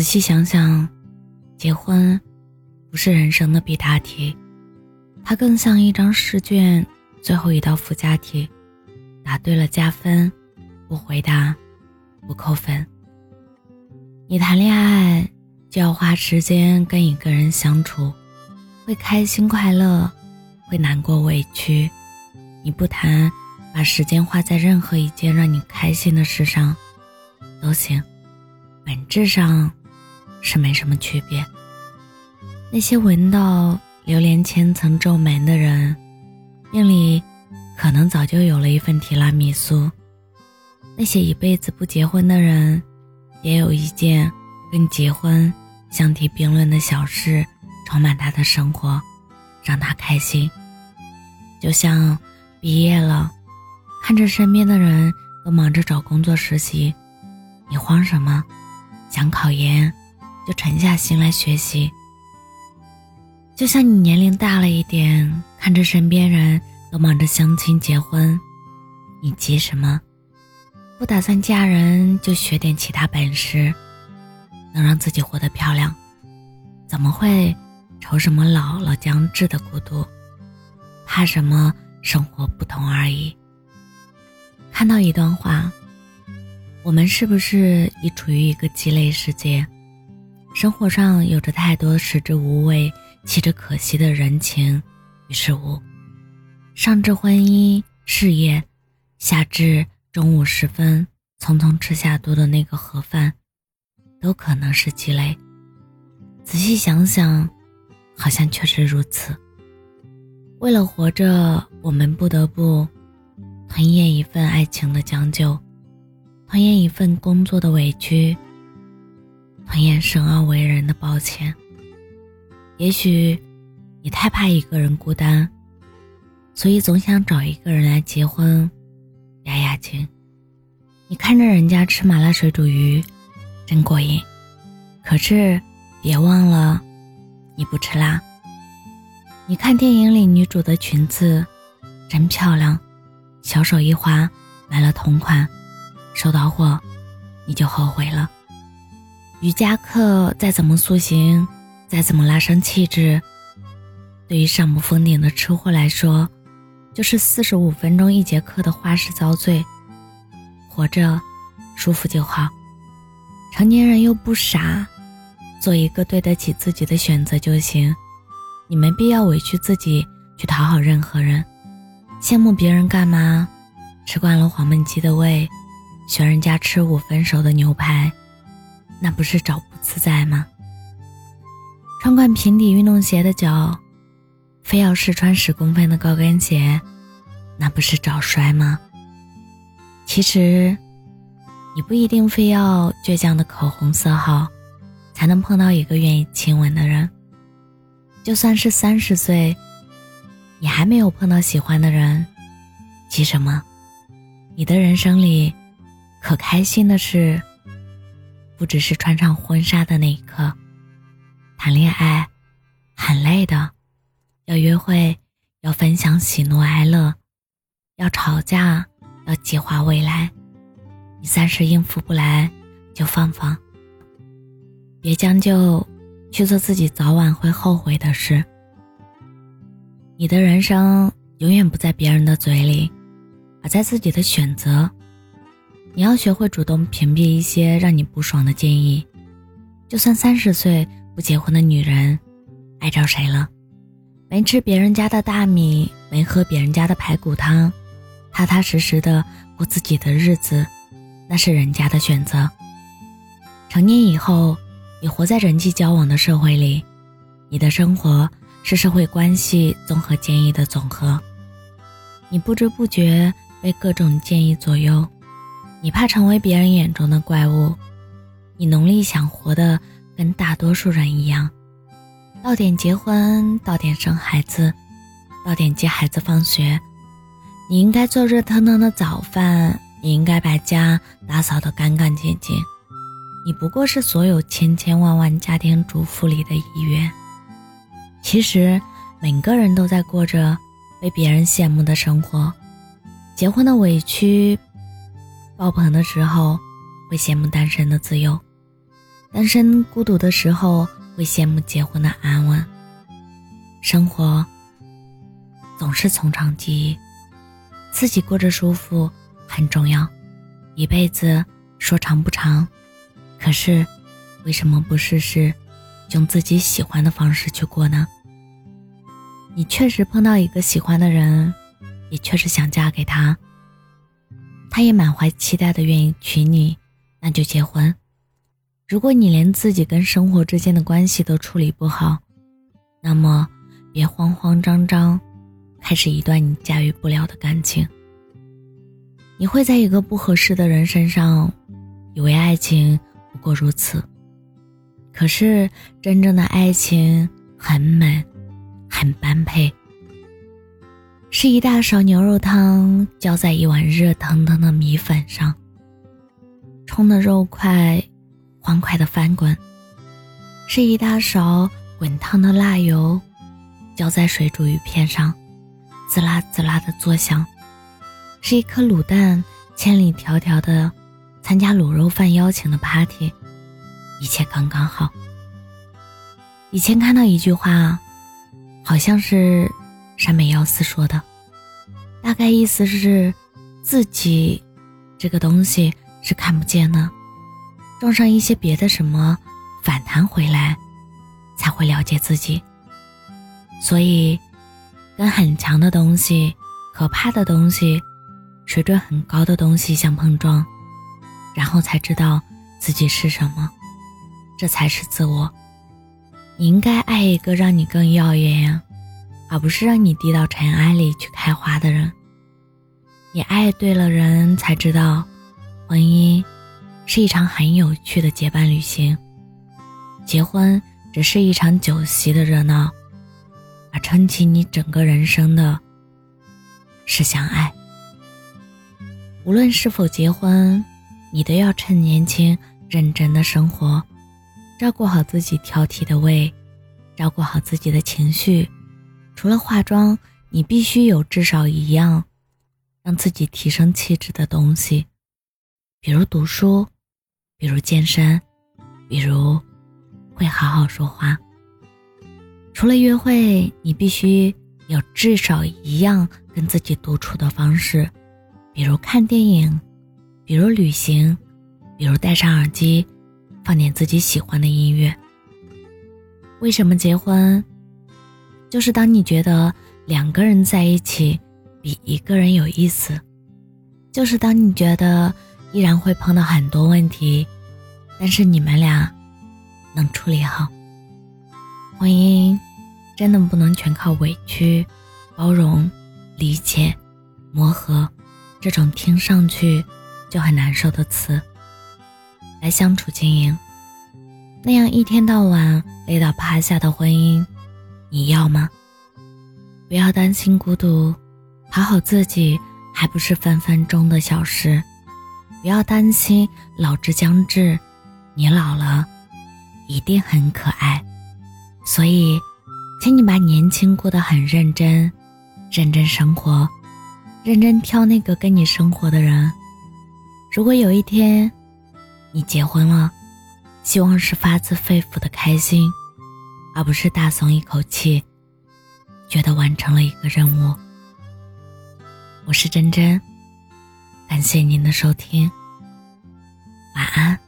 仔细想想，结婚不是人生的必答题，它更像一张试卷最后一道附加题，答对了加分，不回答不扣分。你谈恋爱就要花时间跟一个人相处，会开心快乐，会难过委屈。你不谈，把时间花在任何一件让你开心的事上，都行。本质上是没什么区别。那些闻到榴莲千层皱眉的人，命里可能早就有了一份提拉米苏；那些一辈子不结婚的人，也有一件跟结婚相提并论的小事，充满他的生活，让他开心。就像毕业了，看着身边的人都忙着找工作实习，你慌什么？想考研，就沉下心来学习。就像你年龄大了一点，看着身边人都忙着相亲结婚，你急什么？不打算嫁人，就学点其他本事，能让自己活得漂亮。怎么会愁什么老了将至的孤独？怕什么生活不同而已？看到一段话。我们是不是已处于一个鸡肋世界？生活上有着太多食之无味、弃之可惜的人情与事物，上至婚姻事业，下至中午时分匆匆吃下肚的那个盒饭，都可能是鸡肋。仔细想想，好像确实如此。为了活着，我们不得不吞咽一份爱情的将就。吞咽一份工作的委屈，吞咽生而为人的抱歉。也许你太怕一个人孤单，所以总想找一个人来结婚，压压惊。你看着人家吃麻辣水煮鱼，真过瘾。可是别忘了，你不吃辣。你看电影里女主的裙子真漂亮，小手一滑，买了同款。收到货，你就后悔了。瑜伽课再怎么塑形，再怎么拉升气质，对于上不封顶的吃货来说，就是四十五分钟一节课的花式遭罪。活着，舒服就好。成年人又不傻，做一个对得起自己的选择就行。你没必要委屈自己去讨好任何人。羡慕别人干嘛？吃惯了黄焖鸡的胃。学人家吃五分熟的牛排，那不是找不自在吗？穿惯平底运动鞋的脚，非要试穿十公分的高跟鞋，那不是找摔吗？其实，你不一定非要倔强的口红色号，才能碰到一个愿意亲吻的人。就算是三十岁，你还没有碰到喜欢的人，急什么？你的人生里。可开心的事，不只是穿上婚纱的那一刻。谈恋爱很累的，要约会，要分享喜怒哀乐，要吵架，要计划未来。你暂时应付不来，就放放。别将就，去做自己早晚会后悔的事。你的人生永远不在别人的嘴里，而在自己的选择。你要学会主动屏蔽一些让你不爽的建议，就算三十岁不结婚的女人，爱着谁了？没吃别人家的大米，没喝别人家的排骨汤，踏踏实实的过自己的日子，那是人家的选择。成年以后，你活在人际交往的社会里，你的生活是社会关系综合建议的总和，你不知不觉被各种建议左右。你怕成为别人眼中的怪物，你努力想活得跟大多数人一样，到点结婚，到点生孩子，到点接孩子放学。你应该做热腾腾的早饭，你应该把家打扫得干干净净。你不过是所有千千万万家庭主妇里的一员。其实每个人都在过着被别人羡慕的生活，结婚的委屈。爆棚的时候，会羡慕单身的自由；单身孤独的时候会羡慕结婚的安稳。生活总是从长计议，自己过着舒服很重要。一辈子说长不长，可是为什么不试试用自己喜欢的方式去过呢？你确实碰到一个喜欢的人，也确实想嫁给他，他也满怀期待的愿意娶你，那就结婚。如果你连自己跟生活之间的关系都处理不好，那么别慌慌张张开始一段你驾驭不了的感情。你会在一个不合适的人身上，以为爱情不过如此，可是真正的爱情很美。很般配，是一大勺牛肉汤浇在一碗热腾腾的米粉上，冲的肉块欢快的翻滚；是一大勺滚烫的辣油浇在水煮鱼片上，滋啦滋啦的作响；是一颗卤蛋千里迢迢的参加卤肉饭邀请的 party，一切刚刚好。以前看到一句话。好像是山本耀司说的，大概意思是，自己这个东西是看不见的，撞上一些别的什么反弹回来，才会了解自己。所以，跟很强的东西、可怕的东西、水准很高的东西相碰撞，然后才知道自己是什么，这才是自我。你应该爱一个让你更耀眼呀，而不是让你低到尘埃里去开花的人。你爱对了人，才知道，婚姻是一场很有趣的结伴旅行。结婚只是一场酒席的热闹，而撑起你整个人生的，是相爱。无论是否结婚，你都要趁年轻认真的生活。照顾好自己挑剔的胃，照顾好自己的情绪。除了化妆，你必须有至少一样让自己提升气质的东西，比如读书，比如健身，比如会好好说话。除了约会，你必须有至少一样跟自己独处的方式，比如看电影，比如旅行，比如戴上耳机。放点自己喜欢的音乐。为什么结婚？就是当你觉得两个人在一起比一个人有意思，就是当你觉得依然会碰到很多问题，但是你们俩能处理好。婚姻真的不能全靠委屈、包容、理解、磨合这种听上去就很难受的词。来相处经营，那样一天到晚累到趴下的婚姻，你要吗？不要担心孤独，讨好自己还不是分分钟的小事。不要担心老之将至，你老了一定很可爱。所以，请你把年轻过得很认真，认真生活，认真挑那个跟你生活的人。如果有一天，你结婚了，希望是发自肺腑的开心，而不是大松一口气，觉得完成了一个任务。我是真真，感谢您的收听，晚安。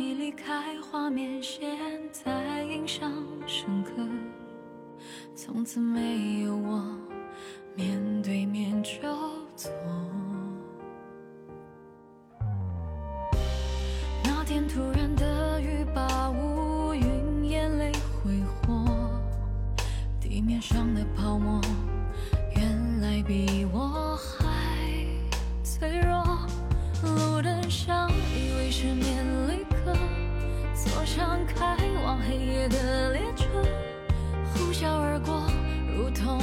你离开画面现在印象深刻从此没有我面对面就坐那天突然的雨把乌云眼泪挥霍地面上的泡沫原来比我还脆弱。路灯上以为是你像开往黑夜的列车，呼啸而过，如同。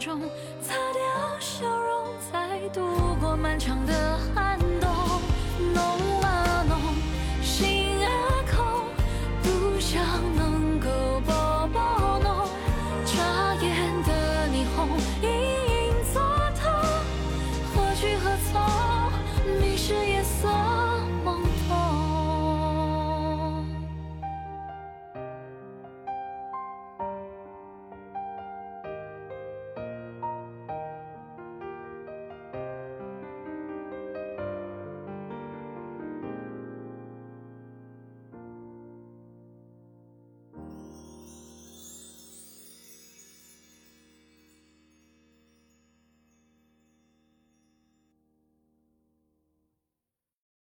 擦掉笑容，再度过漫长的寒。